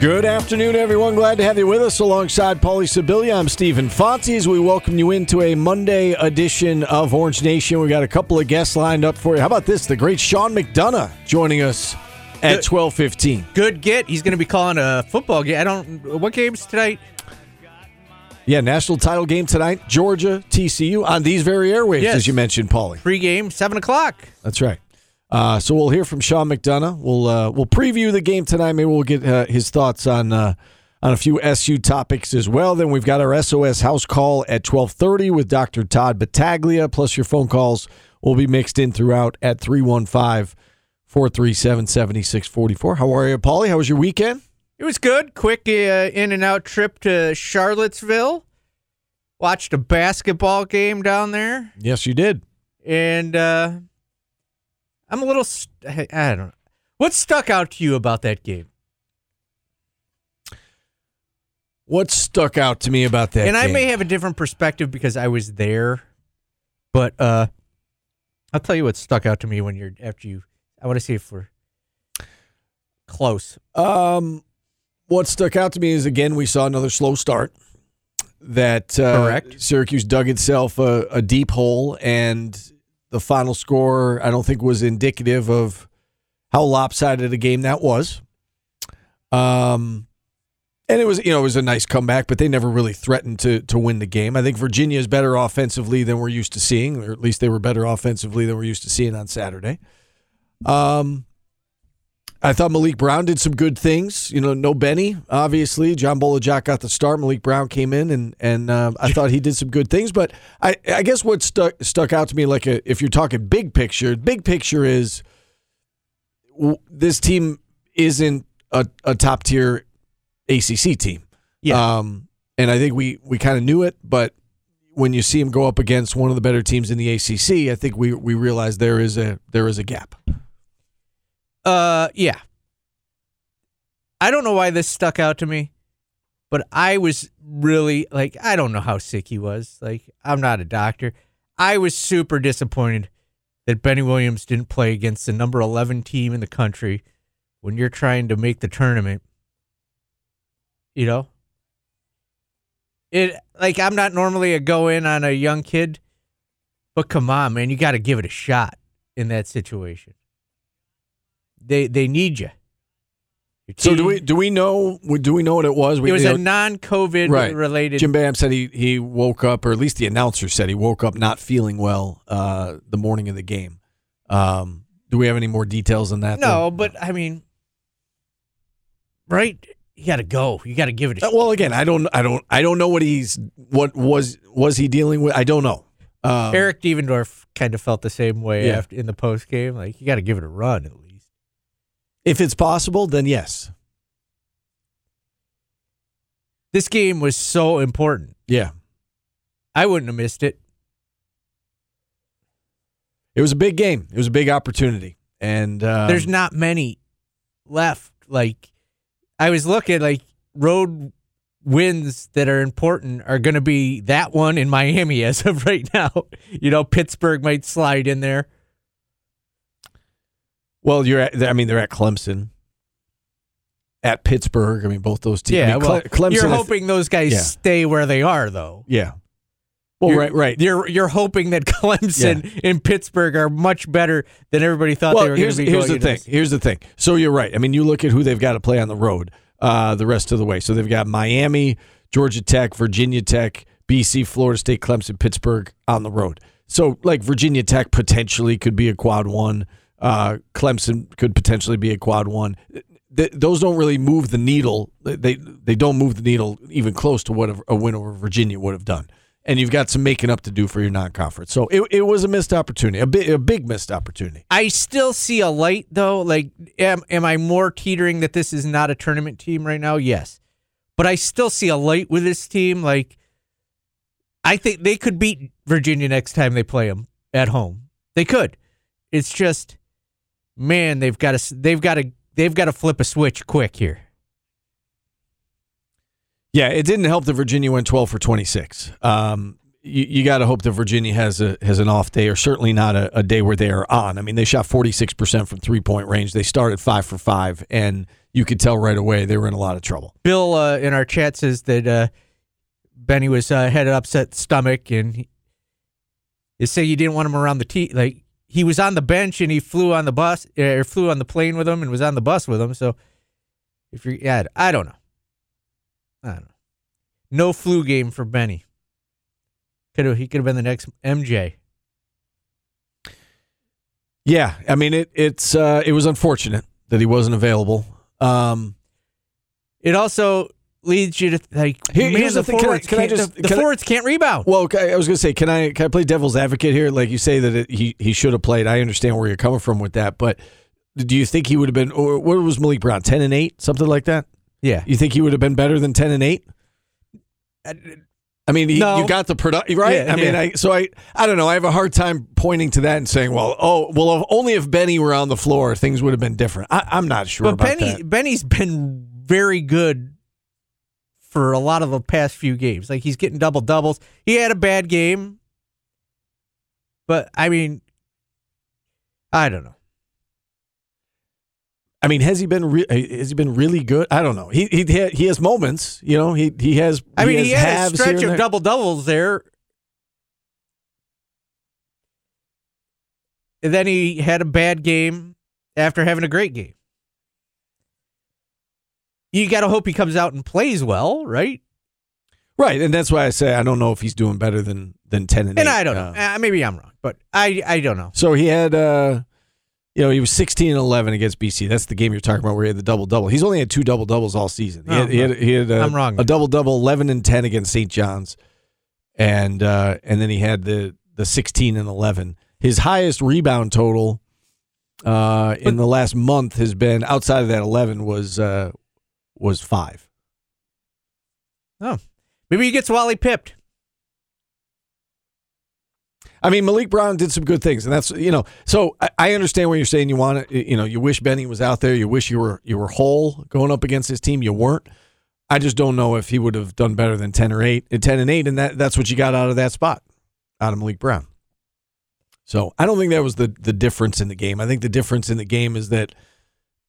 Good afternoon, everyone. Glad to have you with us alongside Paulie Sibilia. I'm Steve Infanti as we welcome you into a Monday edition of Orange Nation. We got a couple of guests lined up for you. How about this? The great Sean McDonough joining us at 12:15. Good get. He's going to be calling a football game. I don't. What games tonight? Yeah, national title game tonight. Georgia, TCU on these very airwaves, Yes. as you mentioned, Paulie. Pre-game, seven o'clock. That's right. Uh, so we'll hear from Sean McDonough. We'll uh, we'll preview the game tonight. Maybe we'll get uh, his thoughts on uh, on a few SU topics as well. Then we've got our SOS house call at twelve thirty with Dr. Todd Battaglia. Plus your phone calls will be mixed in throughout at 315 437 7644. How are you, Paulie? How was your weekend? It was good. Quick uh, in and out trip to Charlottesville. Watched a basketball game down there, Yes, you did. and uh, I'm a little. St- I I don't know. What stuck out to you about that game? What stuck out to me about that? and I game? may have a different perspective because I was there, but uh, I'll tell you what stuck out to me when you're after you. I want to see if we're close. Um, what stuck out to me is again we saw another slow start. That uh, Correct. Syracuse dug itself a, a deep hole, and the final score I don't think was indicative of how lopsided a game that was. Um, and it was you know it was a nice comeback, but they never really threatened to to win the game. I think Virginia is better offensively than we're used to seeing, or at least they were better offensively than we're used to seeing on Saturday. Um, I thought Malik Brown did some good things. You know, no Benny, obviously. John Bol Ajak got the start. Malik Brown came in, and and um, I thought he did some good things. But I, I guess what stuck stuck out to me, like a, if you're talking big picture, big picture is w- this team isn't a, a top tier ACC team. Yeah. Um, and I think we we kind of knew it, but when you see him go up against one of the better teams in the ACC, I think we we realize there is a there is a gap. Uh, yeah. I don't know why this stuck out to me, but I was really like, I don't know how sick he was. Like, I'm not a doctor. I was super disappointed that Benny Williams didn't play against the number 11 team in the country when you're trying to make the tournament. You know? It like I'm not normally a go in on a young kid, but come on, man, you got to give it a shot in that situation. They they need you. So do we do we know do we know what it was? We, It was you a know, non-COVID Right. related. Jim Boeheim said he he woke up, or at least the announcer said he woke up not feeling well uh, the morning of the game. Um, do we have any more details on that? no, but I mean, right? You got to go. You got to give it a Uh, well, again, I don't I don't I don't know what he's what was was he dealing with? I don't know. Um, Eric Devendorf kind of felt the same way Yeah. after in the post game. Like you got to give it a run at least. If it's possible, then yes. This game was so important. Yeah, I wouldn't have missed it. it was a big game. It was a big opportunity, and um, There's not many left. Like I was looking, like road wins that are important are going to be that one in Miami as of right now. You know, Pittsburgh might slide in there. Well, you're at, I mean they're at Clemson, at Pittsburgh. I mean both those teams. I Yeah, mean, well, Clemson. you're I hoping those guys Yeah. stay where they are, though. yeah. Well, You're- right, right. You're you're hoping that Clemson and Pittsburgh are much better than everybody thought they well, were going here's, to be. here's the thing. this. Here's the thing. So you're right. I mean, you look at who they've got to play on the road uh, the rest of the way. So they've got Miami, Georgia Tech, Virginia Tech, BC, Florida State, Clemson, Pittsburgh on the road. So like Virginia Tech potentially could be a quad one. Uh, Clemson could potentially be a quad one. th- those don't really move the needle. They they don't move the needle even close to what a, win over Virginia would have done. And you've got some making up to do for your non-conference. So it, it was a missed opportunity, a big a big missed opportunity. I still see a light though. Like, am am I more teetering that this is not a tournament team right now? Yes, but I still see a light with this team. Like, I think they could beat Virginia next time they play them at home. They could. It's just, man, they've got to they've got to they've got to flip a switch quick here. Yeah, it didn't help that Virginia went 12 for 26. Um, you, you got to hope that Virginia has a has an off day, or certainly not a, a day where they are on. I mean, they shot 46 percent from three point range. They started five for five, and you could tell right away they were in a lot of trouble. Bill uh, in our chat says that uh, Benny was uh, had an upset stomach, and he, you say you didn't want him around the tee. Like he was on the bench and he flew on the bus or flew on the plane with him and was on the bus with him. So if you're, yeah, I don't know. I don't know. No flu game for Benny. Could have he could have been the next MJ. Yeah, I mean it. It's uh, it was unfortunate that he wasn't available. Um, It also leads you to like, Here- man, here's the, the thing. Can I- forwards can I just- the, the can I- forwards can't rebound. well, okay, I was going to say, can I can I play devil's advocate here? Like you say that it, he he should have played. I understand where you're coming from with that, but do you think he would have been? Or what was Malik Brown? Ten and eight, something like that. yeah, You think he would have been better than ten and eight? I mean, he, No. you got the product right. Yeah, I mean, yeah. I so I I don't know. I have a hard time pointing to that and saying, well, oh, well, if, only if Benny were on the floor, things would have been different. I, I'm not sure but about Benny that. Benny's been very good for a lot of the past few games. Like he's getting double doubles. He had a bad game, but I mean, I don't know. I mean, has he been re- uh, has he been really good? I don't know. He he he has moments, you know. He he has. I mean, has he had a stretch of double doubles there. And then he had a bad game after having a great game. You got to hope he comes out and plays well, right? right, and that's why I say I don't know if he's doing better than than ten and, And eight. I don't know. Uh, Uh, maybe I'm wrong, but I I don't know. so he had, uh you know, he was sixteen and eleven against BC. That's the game you're talking about where he had the double double. He's only had two double doubles all season. He Oh, had, he had, he had a, I'm wrong a double double, eleven and ten against St. John's, and uh and then he had the the sixteen and eleven. His highest rebound total uh in the last month has been outside of that eleven was uh was five. Oh, maybe he gets Wally pipped. I mean, Malik Brown did some good things, and that's you know. So I, I understand what you're saying. You want to, you know, you wish Benny was out there. You wish you were you were whole going up against his team. You weren't. I just don't know if he would have done better than ten or eight, uh, ten and eight, and that that's what you got out of that spot, out of Malik Brown. So I don't think that was the the difference in the game. I think the difference in the game is that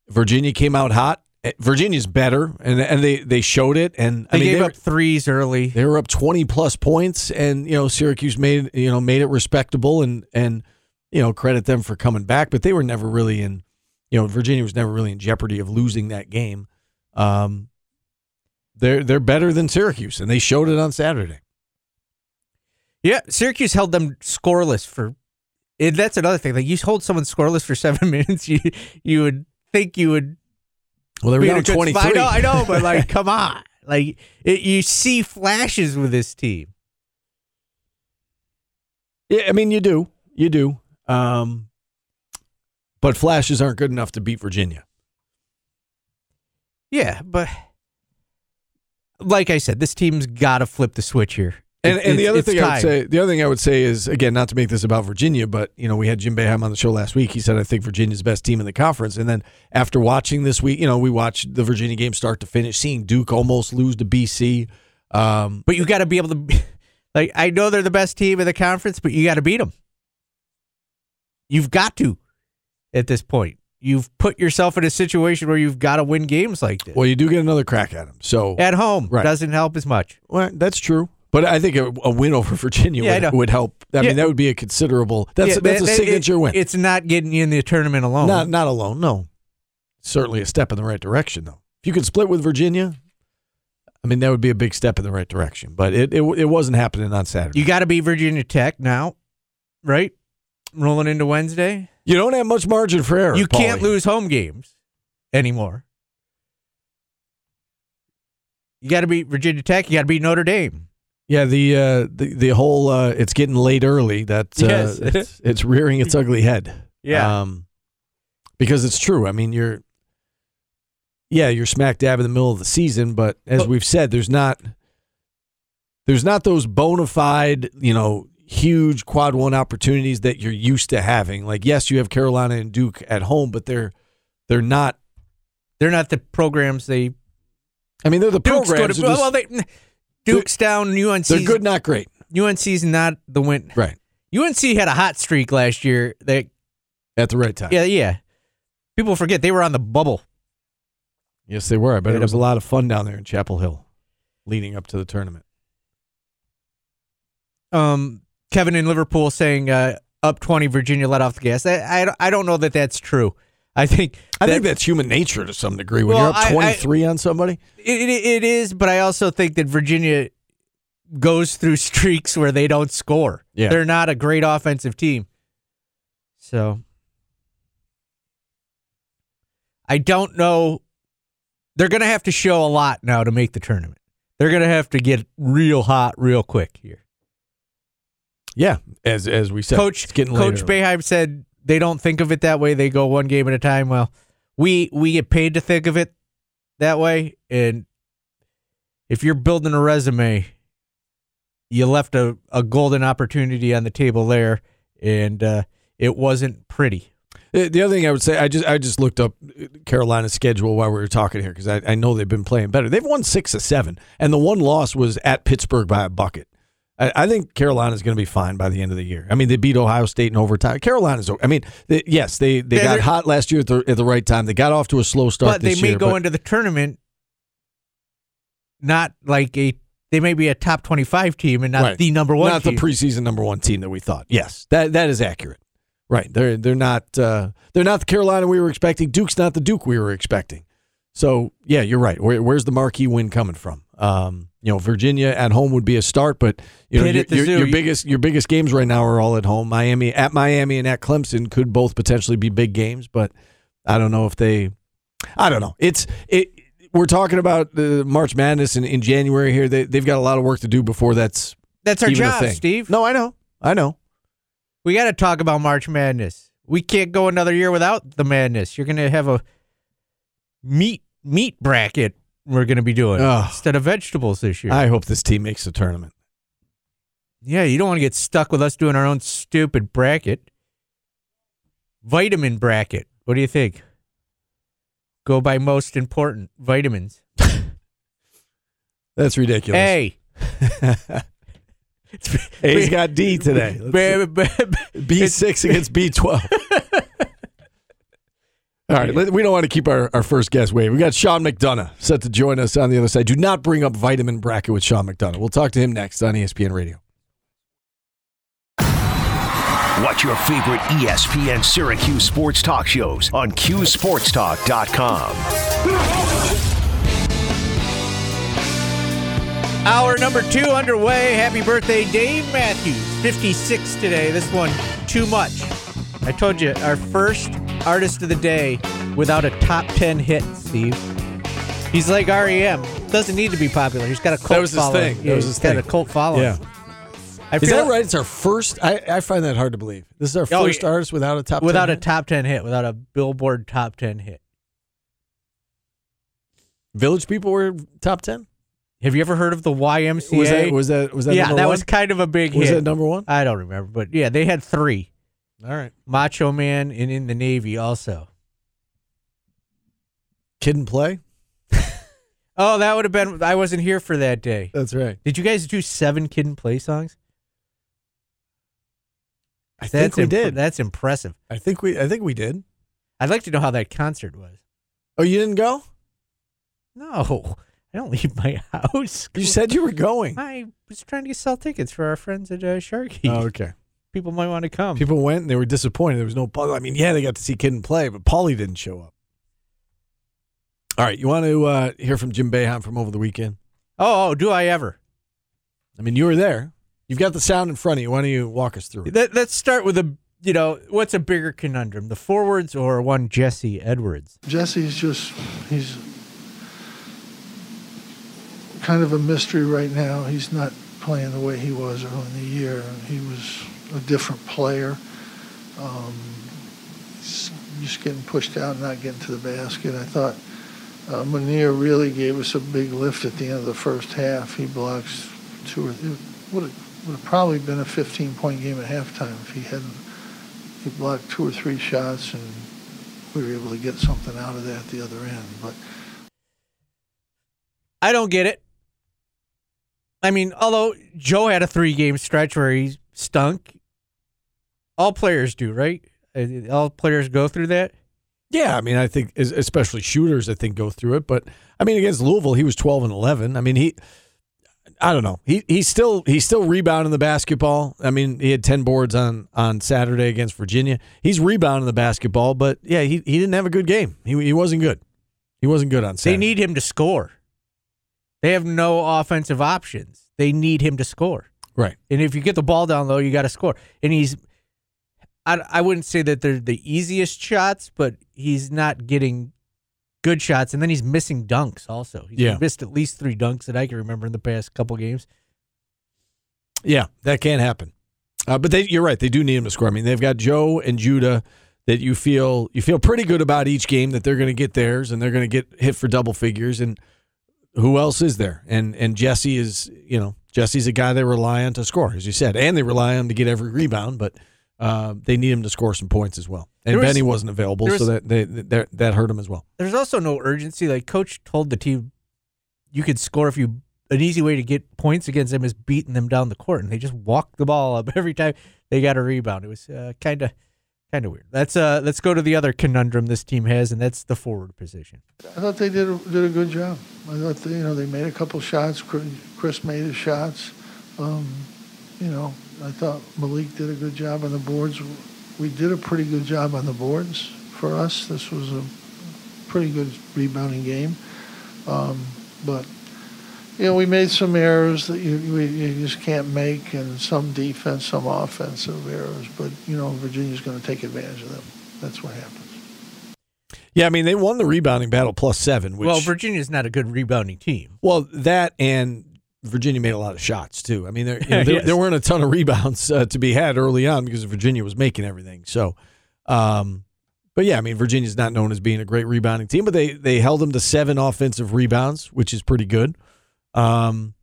Virginia came out hot. Virginia's better, and and they they showed it. And They I mean, gave they up threes early. they were up 20 plus points and you know Syracuse made you know made it respectable and and you know credit them for coming back but they were never really in you know Virginia was never really in jeopardy of losing that game um they're they're better than Syracuse and they showed it on Saturday Yeah, Syracuse held them scoreless for. And that's another thing. Like you hold someone scoreless for seven minutes, you you would think you would well they were down 23 spot. I know, I know, but like, come on, like it, you see flashes with this team. yeah I mean you do you do um but flashes aren't good enough to beat Virginia Yeah, but like I said, this team's got to flip the switch here. And, and the other thing I would say, the other thing I would say is again, not to make this about Virginia, but you know, we had Jim Boeheim on the show last week. He said I think Virginia's best team in the conference. And then after watching this week, you know, we watched the Virginia game start to finish, seeing Duke almost lose to BC. Um, but you got to be able to. Like I know they're the best team in the conference, but you got to beat them. You've got to. At this point, you've put yourself in a situation where you've got to win games like this. well, you do get another crack at them. So At home Right. doesn't help as much. well, that's true. But I think a, a win over Virginia Yeah, would, would help. I Yeah. mean, that would be a considerable. That's Yeah, that's that- a signature it- win. It's not getting you in the tournament alone. Not not alone. No, certainly a step in the right direction, though. If you could split with Virginia, I mean, that would be a big step in the right direction. But it it, it wasn't happening on Saturday. you got to be Virginia Tech now, right? Rolling into Wednesday. You don't have much margin for error. you can't lose home games anymore. You got to beat Virginia Tech. You got to beat Notre Dame. Yeah, the uh, the the whole uh, it's getting late early. That uh, Yes. it's, it's rearing its ugly head. Yeah. um, because it's true. I mean, you're yeah, you're smack dab in the middle of the season, but as But- we've said, there's not there's not those bona fide, you know, huge quad one opportunities that you're used to having. Like, yes, you have Carolina and Duke at home, but they're they're not. They're not the programs they. I mean, they're the Duke's programs. to, are just- well, they, Duke's down. UNC. they're good, not great. UNC's not the win. Right UNC had a hot streak last year. That at the right time. yeah, yeah. People forget they were on the bubble. Yes, they were. I bet They it was a- a lot of fun down there in Chapel Hill, leading up to the tournament. Um, Kevin in Liverpool saying uh, up twenty. Virginia let off the gas. I, I, I don't know that that's true. I think I that- think that's human nature to some degree. When Well, you're I- up I- 23 on somebody, It, it, it is, but I also think that Virginia goes through streaks where they don't score. Yeah. They're not a great offensive team. So I don't know. They're going to have to show a lot now to make the tournament. They're going to have to get real hot real quick here. yeah, as as we said, Coach Coach later. Boeheim said they don't think of it that way. They go one game at a time. Well, we we get paid to think of it that way, and if you're building a resume, you left a, a golden opportunity on the table there, and uh, it wasn't pretty. The the other thing I would say, I just I just looked up Carolina's schedule while we were talking here because I, I know they've been playing better. They've won six of seven, and the one loss was at Pittsburgh by a bucket. I, I think Carolina's going to be fine by the end of the year. I mean, they beat Ohio State in overtime. Carolina's, I mean, they, yes, they they Yeah, got hot last year at the, at the right time. They got off to a slow start but they may year, go but- into the tournament not like a. They may be a top twenty-five team and not Right. the number one. not team. the preseason number one team that we thought. Yes, that that is accurate. Right. They're they're not uh, they're not the Carolina we were expecting. Duke's not the Duke we were expecting. So yeah, you're right. Where, where's the marquee win coming from? Um, you know, Virginia at home would be a start, but you know your, your, your biggest your biggest games right now are all at home. Miami at Miami and at Clemson could both potentially be big games, but I don't know if they. I don't know. It's it. We're talking about the March Madness in, in January here. They they've got a lot of work to do before that's That's our job. Steve. No, I know. I know. We got to talk about March Madness. We can't go another year without the madness. You're going to have a meat meat bracket we're going to be doing Ugh. instead of vegetables this year. I hope this team makes the tournament. yeah, you don't want to get stuck with us doing our own stupid bracket. Vitamin bracket. What do you think? Go by most important vitamins. That's ridiculous. Hey. A's got D today. B- b- b- B six against B twelve. All right, let- we don't want to keep our, our first guest waiting. We got Sean McDonough set to join us on the other side. Do not bring up vitamin bracket with Sean McDonough. We'll talk to him next on ESPN Radio. Watch your favorite ESPN Syracuse sports talk shows on QSportsTalk.com. Hour number two underway. Happy birthday, Dave Matthews. 56 today. This one, too much. I told you, our first artist of the day without a top 10 hit, Steve. He's like REM. Doesn't need to be popular. He's got a cult following. That was his following. thing. That Yeah, was he's his got a cult following. Yeah. I Is that like- right? It's our first. I, I find that hard to believe. This is our Oh, first yeah. artist without a top. 10 Without a hit? top 10 hit, without a Billboard top 10 hit. Village People were top ten. Have you ever heard of the YMCA? Was that was that was that yeah, number that one? was kind of a big was hit. that number one? I don't remember, but yeah, they had three. All right, Macho Man and in the Navy also. Kid and Play. Oh, that would have been. I wasn't here for that day. That's right. Did you guys do seven Kid and Play songs? I think we imp- did. That's impressive. I think we. I think we did. I'd like to know how that concert was. Oh, you didn't go? No, I don't leave my house. You said you were going. I was trying to sell tickets for our friends at uh, Sharky. Oh, okay. People might want to come. People went and they were disappointed. There was no. I mean, yeah, they got to see Kid and Play, but Paulie didn't show up. All right, you want to uh, hear from Jim Boeheim from over the weekend? oh, oh, do I ever? I mean, you were there. You've got the sound in front of you. Why don't you walk us through it? Let, let's start with a. You know, what's a bigger conundrum, the forwards or one Jesse Edwards? Jesse's just he's kind of a mystery right now. He's not playing the way he was early in the year. He was a different player. Um, just getting pushed out and not getting to the basket. I thought uh, Mounir really gave us a big lift at the end of the first half. He blocks two or would have, would have probably been a 15 point game at halftime if he hadn't. He blocked two or three shots and we were able to get something out of that at the other end. But I don't get it. I mean, although Joe had a three game stretch where he stunk, all players do, right? Uh, All players go through that. Yeah, I mean, I think especially shooters, I think go through it. But I mean, against Louisville, he was twelve and eleven. I mean, he, I don't know, he he's still he's still rebounding the basketball. I mean, he had ten boards on on Saturday against Virginia. He's rebounding the basketball, but yeah, he he didn't have a good game. He he wasn't good. He wasn't good on Saturday. They need him to score. They have no offensive options. They need him to score. right. And if you get the ball down low, you got to score. And he's, I, I wouldn't say that they're the easiest shots, but he's not getting good shots. And then he's missing dunks also. He's Yeah. missed at least three dunks that I can remember in the past couple games. Yeah, that can happen. Uh, but they, you're right. They do need him to score. I mean, they've got Joe and Judah that you feel you feel pretty good about each game that they're going to get theirs and they're going to get hit for double figures. And who else is there? And and Jesse is you know Jesse's a guy they rely on to score, as you said, and they rely on to get every rebound. But uh, they need him to score some points as well. And was- Benny wasn't available, there so that they, that that hurt him as well. There's also no urgency. Like coach told the team, you could score if you. An easy way to get points against them is beating them down the court, and they just walk the ball up every time they got a rebound. It was kind of kind of weird. Let's uh let's go to the other conundrum this team has, and that's the forward position. I thought they did a, did a good job. I thought they, you know they made a couple shots. Chris- Chris made his shots. Um, you know, I thought Malik did a good job on the boards. We did a pretty good job on the boards for us. This was a pretty good rebounding game. Um, but you know, we made some errors that you, you you just can't make, and some defense, some offensive errors. But you know, Virginia's going to take advantage of them. That's what happens. Yeah, I mean they won the rebounding battle plus seven. Which, well, Virginia's not a good rebounding team. Well, that and Virginia made a lot of shots too. I mean, there you know, there, Yes. there weren't a ton of rebounds uh, to be had early on because Virginia was making everything. So, um, but yeah, I mean, Virginia's not known as being a great rebounding team, but they they held them to seven offensive rebounds, which is pretty good. Um,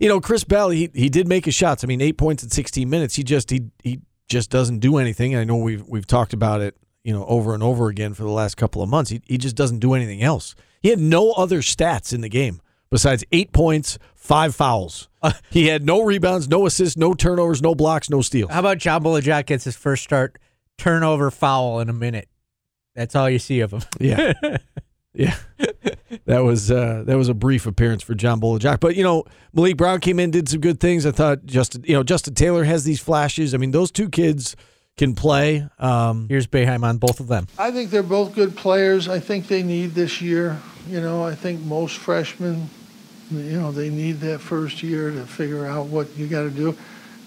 you know, Chris Bell, he he did make his shots. I mean, eight points in sixteen minutes. He just he he just doesn't do anything. I know we've we've talked about it, you know, over and over again for the last couple of months. He he just doesn't do anything else. He had no other stats in the game besides eight points, five fouls. he had no rebounds, no assists, no turnovers, no blocks, no steals. How about John Bol Ajak gets his first start, turnover foul in a minute. That's all you see of him. Yeah. Yeah, that was uh, that was a brief appearance for John Bol Ajak. But you know, Malik Brown came in, did some good things. I thought Justin, you know, Justin Taylor has these flashes. I mean, those two kids can play. Um, Here's Boeheim on both of them. I think they're both good players. I think they need this year. You know, I think most freshmen, you know, they need that first year to figure out what you got to do.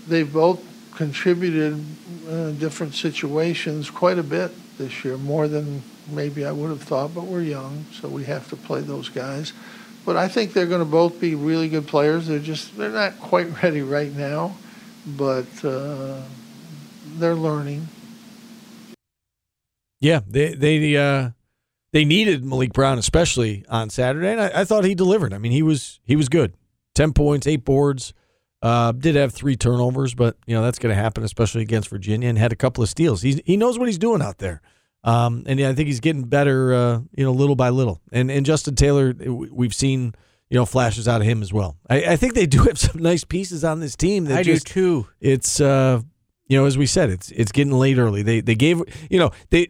They've both contributed uh, different situations quite a bit this year, more than maybe I would have thought, but we're young, so we have to play those guys. But I think they're going to both be really good players. They're just, they're not quite ready right now, but uh, they're learning. yeah, they they uh, they needed Malik Brown especially on Saturday, and I, I thought he delivered. I mean, he was he was good. Ten points, eight boards. Uh, did have three turnovers, but you know that's going to happen, especially against Virginia, and had a couple of steals. He he knows what he's doing out there. Um, and yeah, I think he's getting better, uh, you know, little by little. And and Justin Taylor, we- we've seen, you know, flashes out of him as well. I, I think they do have some nice pieces on this team. That I just, do too. It's, uh, you know, as we said, it's it's getting late early. They they gave, you know, they,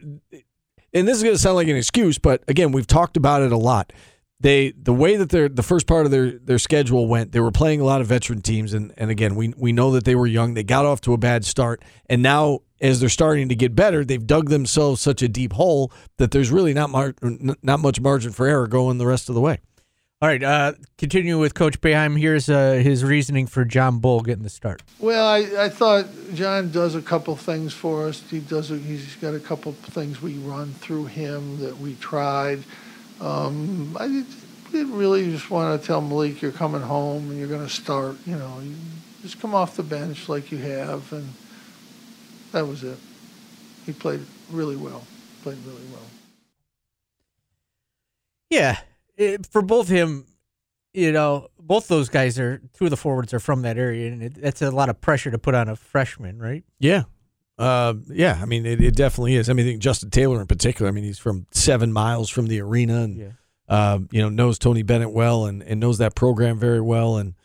and this is going to sound like an excuse, but again, we've talked about it a lot. They the way that their the first part of their their schedule went, they were playing a lot of veteran teams, and and again, we we know that they were young. They got off to a bad start, and now as they're starting to get better, they've dug themselves such a deep hole that there's really not mar- not much margin for error going the rest of the way. All right, uh, continue with Coach Boeheim. Here's uh, his reasoning for John Bol getting the start. Well, I, I thought John does a couple things for us. He does. A, he's got a couple things we run through him that we tried. Um, I did didn't really just want to tell Malik you're coming home and you're going to start. You know, you just come off the bench like you have, and that was it. He played really well. Played really well. Yeah, it, for both him, you know, both those guys are two of the forwards are from that area, and it, that's a lot of pressure to put on a freshman, right? Yeah. Uh, yeah, I mean, it, it definitely is. I mean, I Justin Taylor in particular, I mean, he's from seven miles from the arena and, Yeah. uh, you know, knows Tony Bennett well and, and knows that program very well. And,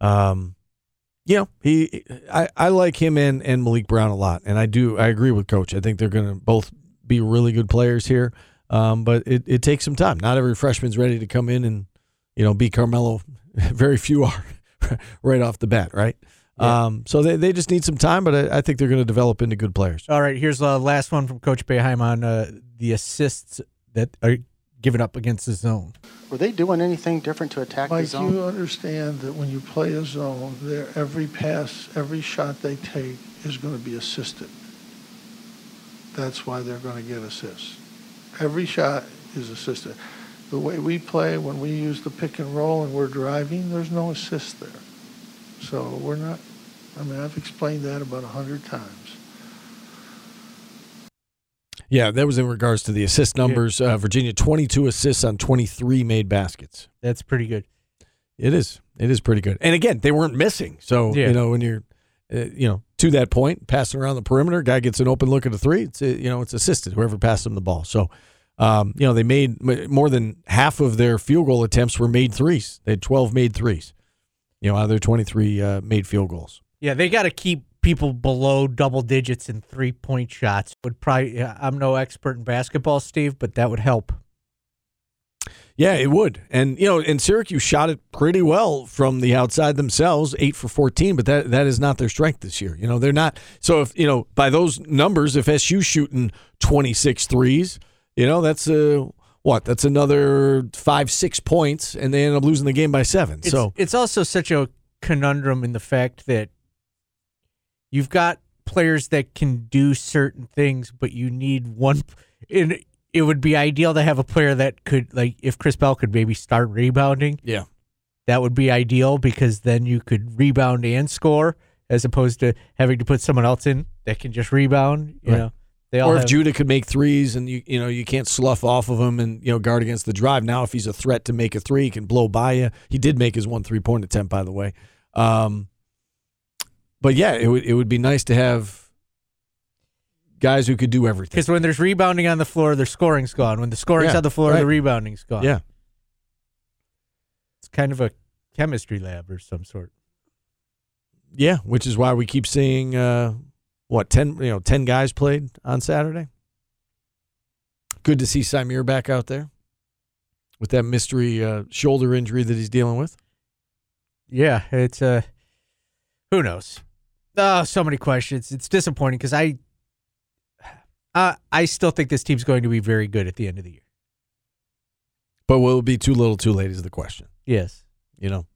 um, you know, he, I, I like him and, and Malik Brown a lot. And I do, I agree with Coach. I think they're going to both be really good players here. Um, but it, it takes some time. Not every freshman's ready to come in and, you know, be Carmelo. Very few are right off the bat, right? Um, so they, they just need some time, but I, I think they're going to develop into good players. All right, here's the last one from Coach Boeheim on uh, the assists that are given up against the zone. Were they doing anything different to attack the Mike, zone? you understand that when you play a zone, there every pass, every shot they take is going to be assisted. That's why they're going to get assists. Every shot is assisted. The way we play, when we use the pick and roll and we're driving, there's no assist there. So we're not. I mean, I've explained that about a hundred times. Yeah, that was in regards to the assist numbers. Uh, Virginia, 22 assists on 23 made baskets. That's pretty good. It is. It is pretty good. And again, they weren't missing. So, Yeah. you know, when you're, uh, you know, to that point, passing around the perimeter, guy gets an open look at a three, it's, uh, you know, it's assisted, whoever passed them the ball. So, um, you know, they made more than half of their field goal attempts were made threes. They had 12 made threes, you know, out of their 23 uh, made field goals. Yeah, they got to keep people below double digits in three point shots. Would probably. I'm no expert in basketball, Steve, but that would help. Yeah, it would. And you know, and Syracuse shot it pretty well from the outside themselves, 8 for 14, but that that is not their strength this year. You know, they're not so if, you know, by those numbers if SU shooting 26 threes, you know, that's a what? That's another 5 6 points and they end up losing the game by 7. It's, so, it's also such a conundrum in the fact that you've got players that can do certain things, but you need one. And it would be ideal to have a player that could, like, if Chris Bell could maybe start rebounding, yeah. that would be ideal because then you could rebound and score as opposed to having to put someone else in that can just rebound. You Right. know, they all Or if have- Judah could make threes and you you know you can't slough off of him and you know guard against the drive. Now if he's a threat to make a three, he can blow by you. He did make his one three point attempt by the way. Um, but yeah, it would it would be nice to have guys who could do everything. Because when there's rebounding on the floor, their scoring's gone. When the scoring's Yeah, on the floor, right. the rebounding's gone. Yeah, It's kind of a chemistry lab or some sort. yeah, which is why we keep seeing uh, what ten you know ten guys played on Saturday. Good to see Samir back out there with that mystery uh, shoulder injury that he's dealing with. Yeah, it's uh who knows. Oh, so many questions. It's disappointing because I uh, I still think this team's going to be very good at the end of the year. But will it be too little, too late? Is the question. Yes. you know.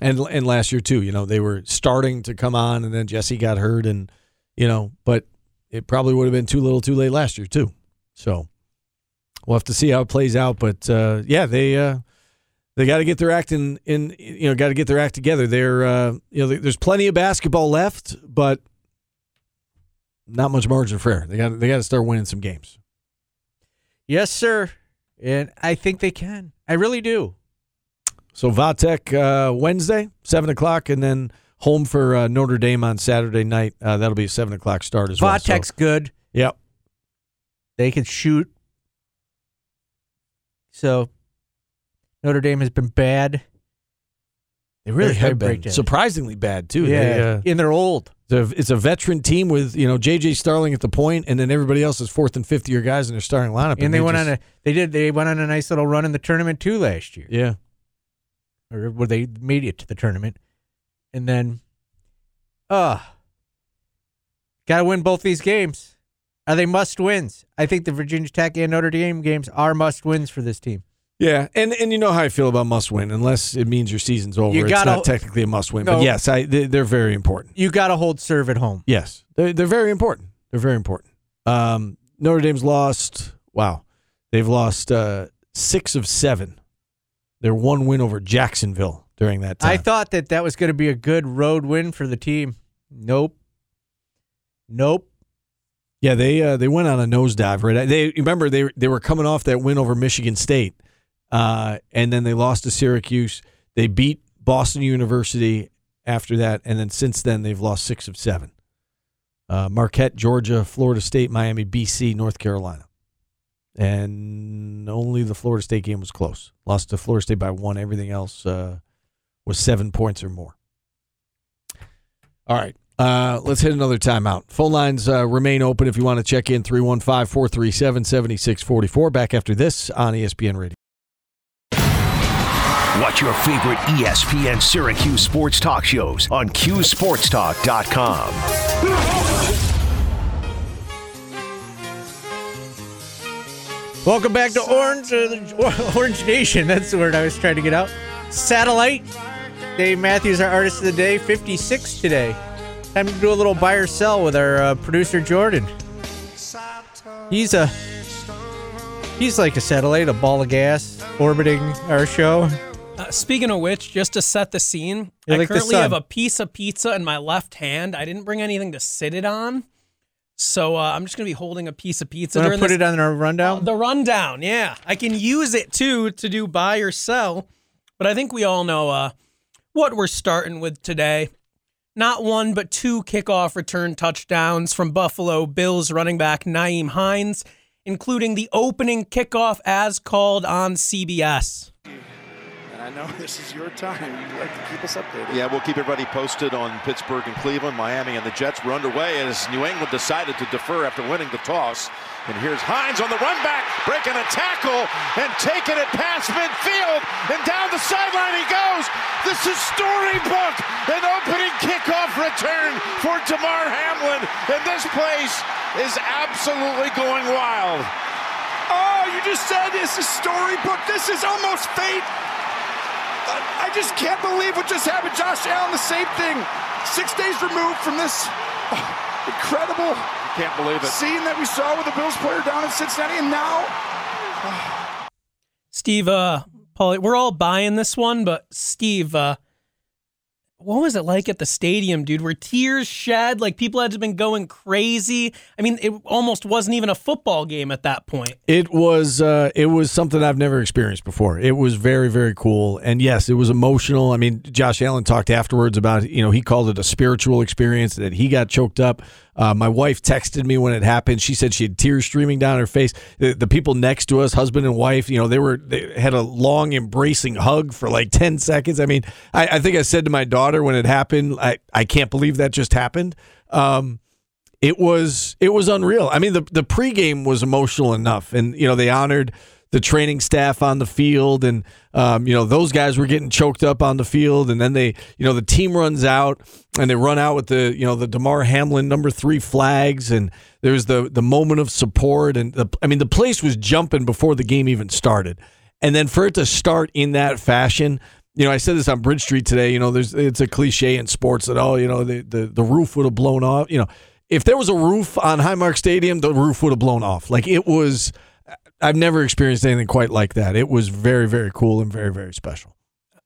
And and last year too, you know, they were starting to come on, and then Jesse got hurt, and you know, but it probably would have been too little, too late last year too. So we'll have to see how it plays out. But uh, yeah, they uh, they got to get their act in, in you know, got to get their act together. They're uh, you know, there's plenty of basketball left, but not much margin for error. They got they got to start winning some games. Yes, sir. And I think they can. I really do. So Vatek uh, Wednesday, seven o'clock, and then home for uh, Notre Dame on Saturday night. Uh, that'll be a seven o'clock start as well. Vatek's So, good. yep. They can shoot. So Notre Dame has been bad. They really They're- have been breakdown. surprisingly bad too. yeah. They, uh, and they're old. It's, a, it's a veteran team with you know JJ Starling at the point, and then everybody else is fourth and fifth year guys in their starting lineup. And they, went just- on a they did they went on a nice little run in the tournament too last year. yeah. or where they made it to the tournament, and then, uh got to win both these games. Are they must wins? I think the Virginia Tech and Notre Dame games are must wins for this team. Yeah, and and you know how I feel about must win, unless it means your season's over. You gotta- not technically a must win, No. but yes, I they, they're very important. You got to hold serve at home. Yes, they're, they're very important. They're very important. Um, Notre Dame's lost. Wow, they've lost uh, six of seven. their one win over Jacksonville during that time. I thought that that was going to be a good road win for the team. Nope. Nope. Yeah, they uh, they went on a nosedive. Right, they remember they they were coming off that win over Michigan State, uh, and then they lost to Syracuse. They beat Boston University after that, and then since then they've lost six of seven. Uh, Marquette, Georgia, Florida State, Miami, BC, North Carolina, and only the Florida State game was close. Lost to Florida State by one. Everything else uh, was seven points or more. All right. Uh, let's hit another timeout. Phone lines uh, remain open if you want to check in 315 437 7644. Back after this on ESPN Radio. Watch your favorite ESPN Syracuse sports talk shows on QSportsTalk.com. Welcome back to Orange uh, Orange Nation. That's the word I was trying to get out. Satellite. Dave Matthews, our artist of the day, 56 today. Time to do a little buy or sell with our uh, producer Jordan. He's a he's like a satellite, a ball of gas orbiting our show. Uh, speaking of which, just to set the scene, You're I like currently have a piece of pizza in my left hand. I didn't bring anything to sit it on, so uh, I'm just gonna be holding a piece of pizza to put this. it on our rundown? the rundown, yeah, I can use it too to do buy or sell, but I think we all know uh, what we're starting with today. Not one, but two kickoff return touchdowns from Buffalo Bills running back Nyheim Hines, including the opening kickoff as called on CBS. I know this is your time. You'd like to keep us updated. Yeah, we'll keep everybody posted on Pittsburgh and Cleveland, Miami, and the Jets were underway as New England decided to defer after winning the toss. And here's Hines on the run back, breaking a tackle and taking it past midfield. And down the sideline he goes. This is storybook. An opening kickoff return for Damar Hamlin. And this place is absolutely going wild. Oh, you just said this is storybook. This is almost fate. I I just can't believe what just happened. Josh Allen, the same thing. Six days removed from this oh, incredible Can't believe it. scene that we saw with the Bills player down in Cincinnati, and now Steve, uh, Paul, we're all buying this one, but Steve, uh, what was it like at the stadium, dude? Were tears shed? Like people had been going crazy. I mean, it almost wasn't even a football game at that point. It was uh, it was something I've never experienced before. It was very very cool, and yes, it was emotional. I mean, Josh Allen talked afterwards about you know he called it a spiritual experience that he got choked up. Uh, my wife texted me when it happened. She said she had tears streaming down her face. The, the people next to us, husband and wife, you know, they were they had a long embracing hug for like ten seconds. I mean, I, I think I said to my daughter when it happened, I I can't believe that just happened. Um, it was it was unreal. I mean, the the pregame was emotional enough, and you know they honored the training staff on the field, and um, you know those guys were getting choked up on the field, and then they you know the team runs out and they run out with the you know the Damar Hamlin number three flags, and there's the the moment of support, and the, I mean the place was jumping before the game even started, and then for it to start in that fashion. You know, I said this on Bridge Street today. You know, there's it's a cliche in sports that oh, you know, the the, the roof would have blown off. You know, if there was a roof on Highmark Stadium, the roof would have blown off. Like it was. I've never experienced anything quite like that. It was very, very cool and very, very special.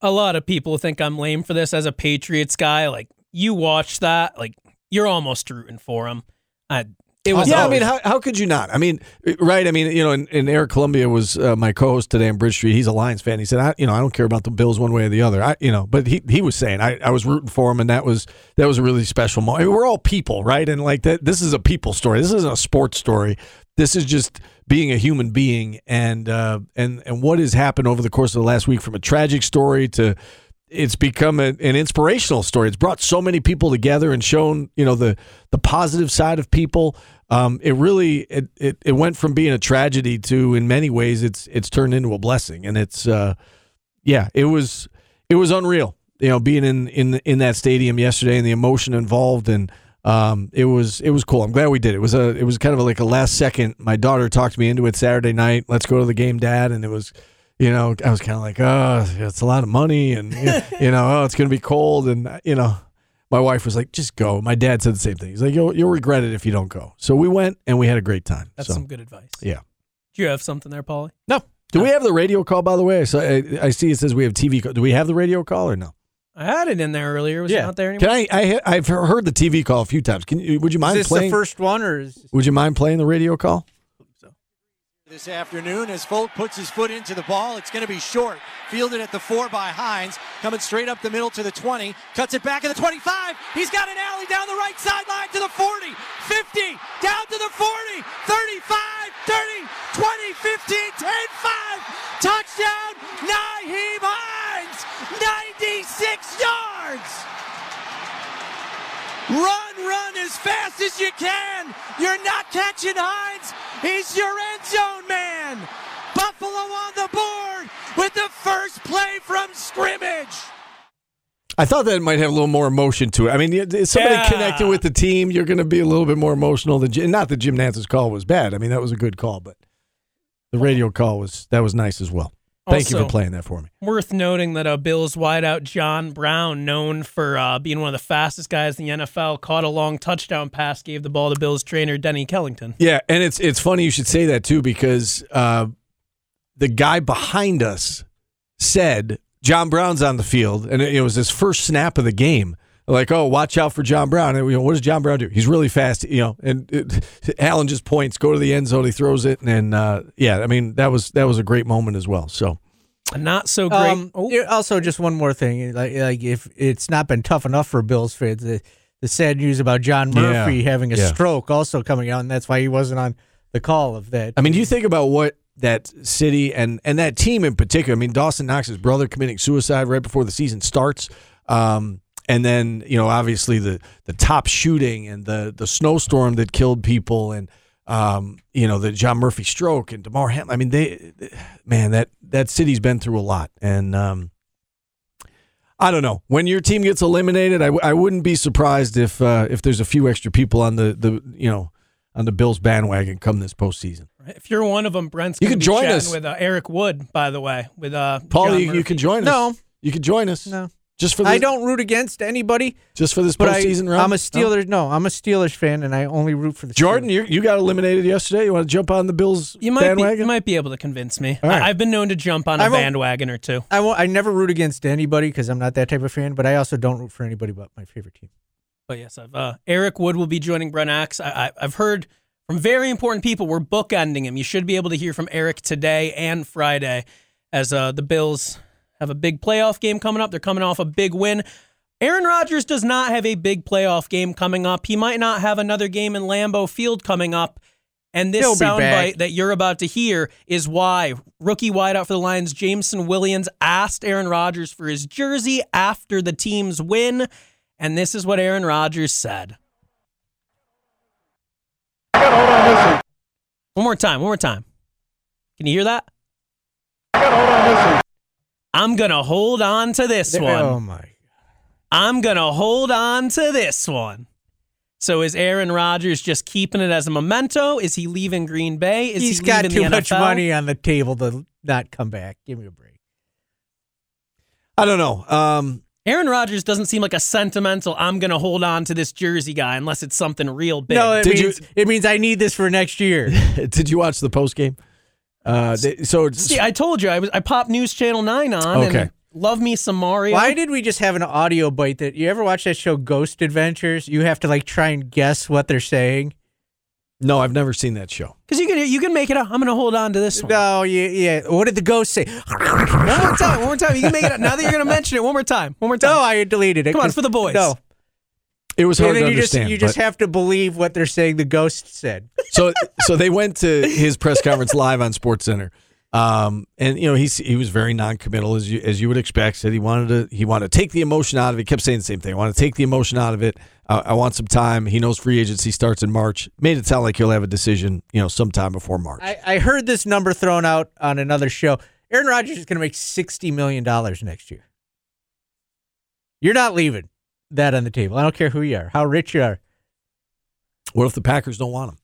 A lot of people think I'm lame for this as a Patriots guy. Like you watch that, like you're almost rooting for him. I, it was yeah, I mean, how, how could you not? I mean, right? I mean, you know, and, and Eric Columbia was uh, my co-host today on Bridge Street. He's a Lions fan. He said, I, you know, I don't care about the Bills one way or the other. I, you know, but he he was saying I, I was rooting for him, and that was that was a really special moment. I mean, we're all people, right? And like that, this is a people story. This isn't a sports story. This is just being a human being, and uh, and and what has happened over the course of the last week, from a tragic story to it's become a, an inspirational story. It's brought so many people together and shown, you know, the the positive side of people. Um, it really it, it it went from being a tragedy to, in many ways, it's it's turned into a blessing. And it's uh, yeah, it was it was unreal. You know, being in in in that stadium yesterday and the emotion involved and. Um, it was it was cool. I'm glad we did. It was a it was kind of like a last second. My daughter talked me into it Saturday night. Let's go to the game, Dad. And it was you know, I was kind of like, oh, it's a lot of money, and you know, oh, it's going to be cold, and you know, my wife was like, just go. My dad said the same thing. He's like, you'll you'll regret it if you don't go. So we went, and we had a great time. that's so, some good advice. Yeah. Do you have something there, Paulie? No, Do we have the radio call, by the way? I, saw, I, I see it says we have TV call. Do we have the radio call or no? I had it in there earlier. Was it not there Can anymore? I, I? I've heard the TV call a few times. Can you? Would you mind playing? Is this playing? the first one or is would you mind playing the radio call? this afternoon as Folk puts his foot into the ball. It's going to be short. Fielded at the four by Hines. Coming straight up the middle to the 20. Cuts it back at the 25. He's got an alley down the right sideline to the 40. 50. Down to the 40. 35. 30. 20. 15. 10. 5. Touchdown. Nyheim Hines. 96 yards. Run, run as fast as you can. You're not catching Hines. He's your end zone man. Buffalo on the board with the first play from scrimmage. I thought that might have a little more emotion to it. I mean, if somebody Yeah. connecting with the team, you're going to be a little bit more emotional than. Not that Jim Nantz's call was bad. I mean, that was a good call, but the radio call was that was nice as well. Thank you for playing that for me. Worth noting that uh, Bills wideout John Brown, known for uh, being one of the fastest guys in the NFL, caught a long touchdown pass, gave the ball to Bills trainer Denny Kellington. Yeah, and it's it's funny you should say that too because uh, the guy behind us said John Brown's on the field, and it, it was his first snap of the game. Like, oh, watch out for John Brown. And, you know, what does John Brown do? He's really fast, you know. And it, Allen just points, go to the end zone, he throws it, and then, uh, yeah, I mean that was that was a great moment as well. So not so great. Um, oh, Also, just one more thing, like, like if it's not been tough enough for Bills fans, the, the sad news about John Yeah. Murphy having a Yeah. stroke also coming out, and that's why he wasn't on the call of that. I mean, you think about what that city and and that team in particular. I mean, Dawson Knox's brother committing suicide right before the season starts. Um, and then you know, obviously the the top shooting and the the snowstorm that killed people, and um, you know the John Murphy stroke and Damar Hamlin. I mean, they man that that city's been through a lot, and um, I don't know when your team gets eliminated. I, w- I wouldn't be surprised if uh, if there's a few extra people on the the you know on the Bills bandwagon come this postseason. if you're one of them, Brent's You can be join us. with uh, Eric Wood, by the way, with uh, Paul, John you, you can join us. No. you can join us. No. Just for this, I don't root against anybody, just for this but I, postseason run. I'm a Steelers. No, I'm a Steelers fan, and I only root for the Jordan, Steelers. you you got eliminated yesterday. You want to jump on the Bills You might be, you might be able to convince me. All right. I, I've been known to jump on a I won't- bandwagon or two. I won't, I never root against anybody because I'm not that type of fan. But I also don't root for anybody but my favorite team. But yes, I've, uh, Eric Wood will be joining Brent Axe. I, I, I've heard from very important people. We're bookending him. You should be able to hear from Eric today and Friday as uh, the Bills have a big playoff game coming up. They're coming off a big win. Aaron Rodgers does not have a big playoff game coming up. He might not have another game in Lambeau Field coming up. And this He'll be back. soundbite that you're about to hear is why rookie wideout for the Lions, Jameson Williams, asked Aaron Rodgers for his jersey after the team's win. And this is what Aaron Rodgers said. One more time, one more time. Can you hear that? I'm going to hold on to this one. Oh my! God. I'm going to hold on to this one. So is Aaron Rodgers just keeping it as a memento? Is he leaving Green Bay? Is He's he got too the much money on the table to not come back. Give me a break. I don't know. Um, Aaron Rodgers doesn't seem like a sentimental, I'm going to hold on to this jersey guy unless it's something real big. No, it Did you- means it means I need this for next year. did you watch the post game? Uh, they, so it's, See, I told you I was I popped News Channel 9 on Okay. and love me some Mario. Why did we just have an audio bite that you ever watch that show Ghost Adventures? You have to like try and guess what they're saying. no, I've never seen that show. Cuz you can you can make it up. I'm going to hold on to this one. No, yeah, yeah. What did the ghost say? One more time, one more time. You can make it up. Now that you're going to mention it, one more time. One more time. No, I deleted it. Come on, for the boys. No, It was hard and to you just understand. you just have to believe what they're saying. The ghost said. so so they went to his press conference live on Sports Center. Um, and you know he's he was very non-committal as you as you would expect. Said he wanted to he wanted to take the emotion out of it. He Kept saying the same thing. I want to take the emotion out of it. I, I want some time. He knows free agency starts in March. Made it sound like he'll have a decision you know sometime before March. I, I heard this number thrown out on another show. Aaron Rodgers is going to make sixty million dollars next year. You're not leaving that on the table. I don't care who you are, how rich you are. what if the Packers don't want him?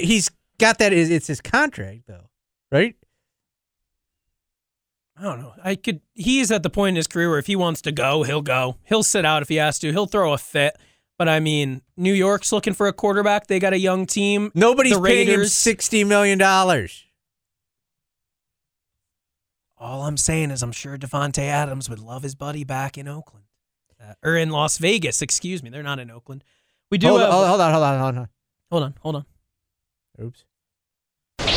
He's got that. It's his contract though, right? I don't know. I could. He's at the point in his career where if he wants to go, he'll go. He'll sit out if he has to. He'll throw a fit. But I mean, New York's looking for a quarterback. They got a young team. Nobody's The paying him sixty million dollars. All I'm saying is I'm sure Davante Adams would love his buddy back in Oakland. Uh, or in Las Vegas, excuse me. They're not in Oakland. We do hold, have, hold, hold on, hold on, hold on. hold on, hold on. Oops.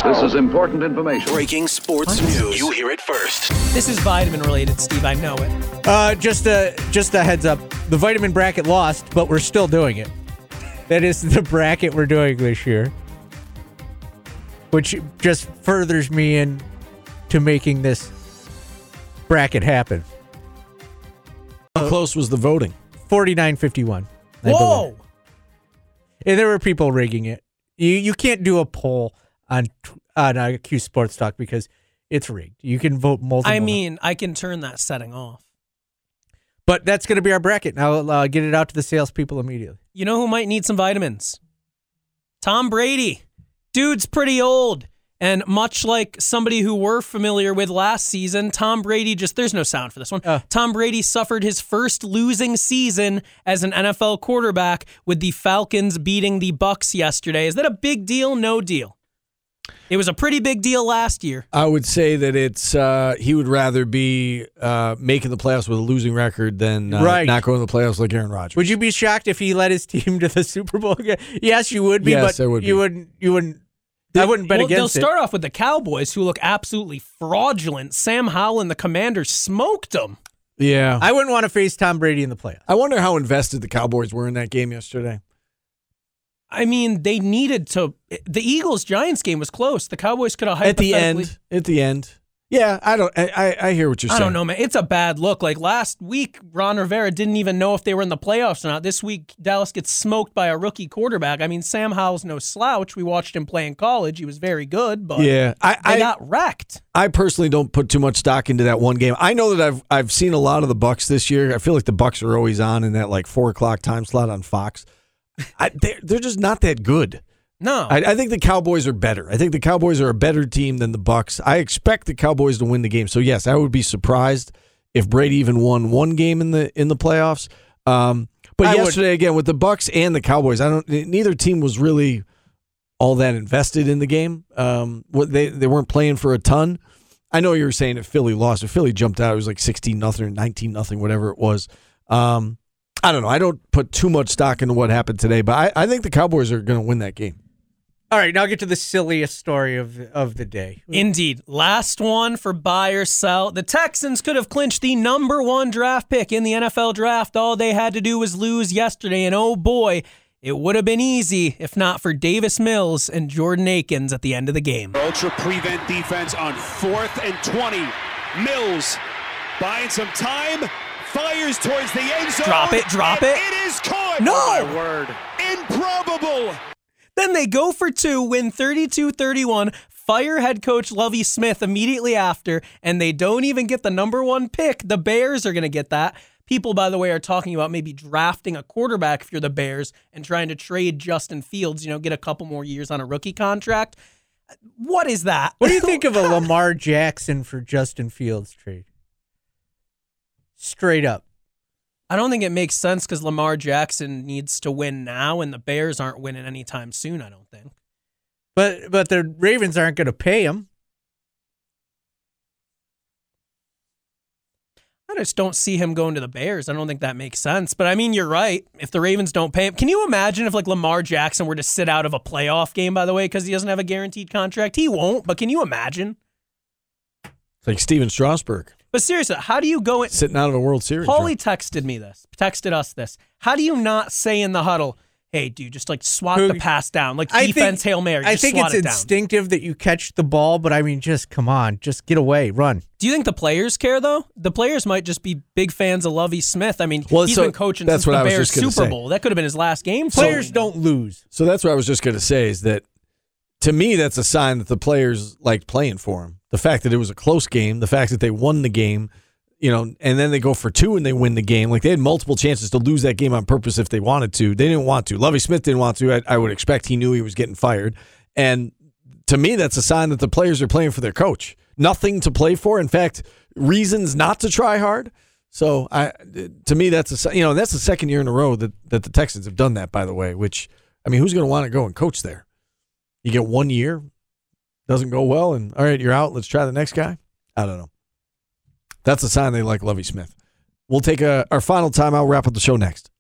This is important information. Breaking sports news. You hear it first. This is vitamin related, Steve. I know it. Uh, just a just a heads up. The vitamin bracket lost, but we're still doing it. That is the bracket we're doing this year, which just furthers me in to making this bracket happen. How close was the voting? Forty nine fifty one. Whoa! And there were people rigging it. You you can't do a poll on tw- on uh, Q Sports Talk because it's rigged. You can vote multiple. I mean, I can turn that setting off. but that's going to be our bracket. Now I'll uh, get it out to the salespeople immediately. You know who might need some vitamins? Tom Brady. Dude's pretty old. And much like somebody who we're familiar with last season, Tom Brady just, there's no sound for this one. Tom Brady suffered his first losing season as an NFL quarterback with the Falcons beating the Bucks yesterday. Is that a big deal? No deal. It was a pretty big deal last year. I would say that it's uh, he would rather be uh, making the playoffs with a losing record than uh, Right. not going to the playoffs like Aaron Rodgers. Would you be shocked if he led his team to the Super Bowl? again? Yes, you would be. Yes, but I would You be. wouldn't. You wouldn't. I wouldn't bet well, against They'll it. start off with the Cowboys, who look absolutely fraudulent. Sam Howell and the Commanders smoked them. Yeah, I wouldn't want to face Tom Brady in the playoffs. I wonder how invested the Cowboys were in that game yesterday. I mean, they needed to. The Eagles Giants game was close. The Cowboys could have hyped. At the end, at the end, yeah, I don't. I, I, hear what you're I saying. I don't know, man. It's a bad look. Like last week, Ron Rivera didn't even know if they were in the playoffs or not. This week, Dallas gets smoked by a rookie quarterback. I mean, Sam Howell's no slouch. We watched him play in college. He was very good, but Yeah, I, I got wrecked. I personally don't put too much stock into that one game. I know that I've I've seen a lot of the Bucks this year. I feel like the Bucks are always on in that like four o'clock time slot on Fox. I, they're, they're just not that good. No, I, I think the Cowboys are better. I think the Cowboys are a better team than the Bucks. I expect the Cowboys to win the game. So yes, I would be surprised if Brady even won one game in the in the playoffs. Um, but I would- yesterday again with the Bucks and the Cowboys, I don't. Neither team was really all that invested in the game. Um, what they they weren't playing for a ton. I know you were saying if Philly lost, if Philly jumped out, it was like sixteen nothing or nineteen nothing, whatever it was. Um, I don't know. I don't put too much stock into what happened today, but I, I think the Cowboys are going to win that game. All right, now get to the silliest story of of the day. Indeed. Last one for buy or sell. The Texans could have clinched the number one draft pick in the NFL draft. All they had to do was lose yesterday, and oh boy, it would have been easy if not for Davis Mills and Jordan Akins at the end of the game. Ultra prevent defense on fourth and 20. Mills buying some time, fires towards the end zone. Drop it, drop and it. It is caught. No! Oh, my word. Improbable. Then they go for two, win 32 31, fire head coach Lovie Smith immediately after, and they don't even get the number one pick. The Bears are going to get that. People, by the way, are talking about maybe drafting a quarterback if you're the Bears and trying to trade Justin Fields, you know, get a couple more years on a rookie contract. What is that? What do you think of a Lamar Jackson for Justin Fields trade? Straight up. I don't think it makes sense because Lamar Jackson needs to win now, and the Bears aren't winning anytime soon, I don't think. But but the Ravens aren't going to pay him. I just don't see him going to the Bears. I don't think that makes sense. But I mean, you're right. If the Ravens don't pay him, can you imagine if like Lamar Jackson were to sit out of a playoff game, by the way, because he doesn't have a guaranteed contract? He won't, but can you imagine? It's like Stephen Strasburg But seriously, how do you go in? sitting out of a World Series. Paulie texted me this, texted us this. How do you not say in the huddle, hey, dude, just like swat Who- the pass down, like I defense think, Hail Mary? I just think swat it's it down. instinctive that you catch the ball, but I mean, just come on, just get away, run. Do you think the players care though? The players might just be big fans of Lovie Smith. I mean, Well, he's so been coaching since the Bears Super say. Bowl. That could have been his last game. Players all we know. don't lose. So that's what I was just going to say is that to me, that's a sign that the players liked playing for him. The fact that it was a close game, the fact that they won the game, you know, and then they go for two and they win the game. Like they had multiple chances to lose that game on purpose if they wanted to. They didn't want to. Lovie Smith didn't want to. I, I would expect he knew he was getting fired. And to me, that's a sign that the players are playing for their coach. Nothing to play for. In fact, reasons not to try hard. So I, to me, that's a you know that's the second year in a row that that the Texans have done that. By the way, which I mean, who's going to want to go and coach there? You get one year, doesn't go well, and all right, you're out. Let's try the next guy. I don't know. That's a sign they like Lovie Smith. We'll take a, our final timeout. Wrap up the show next.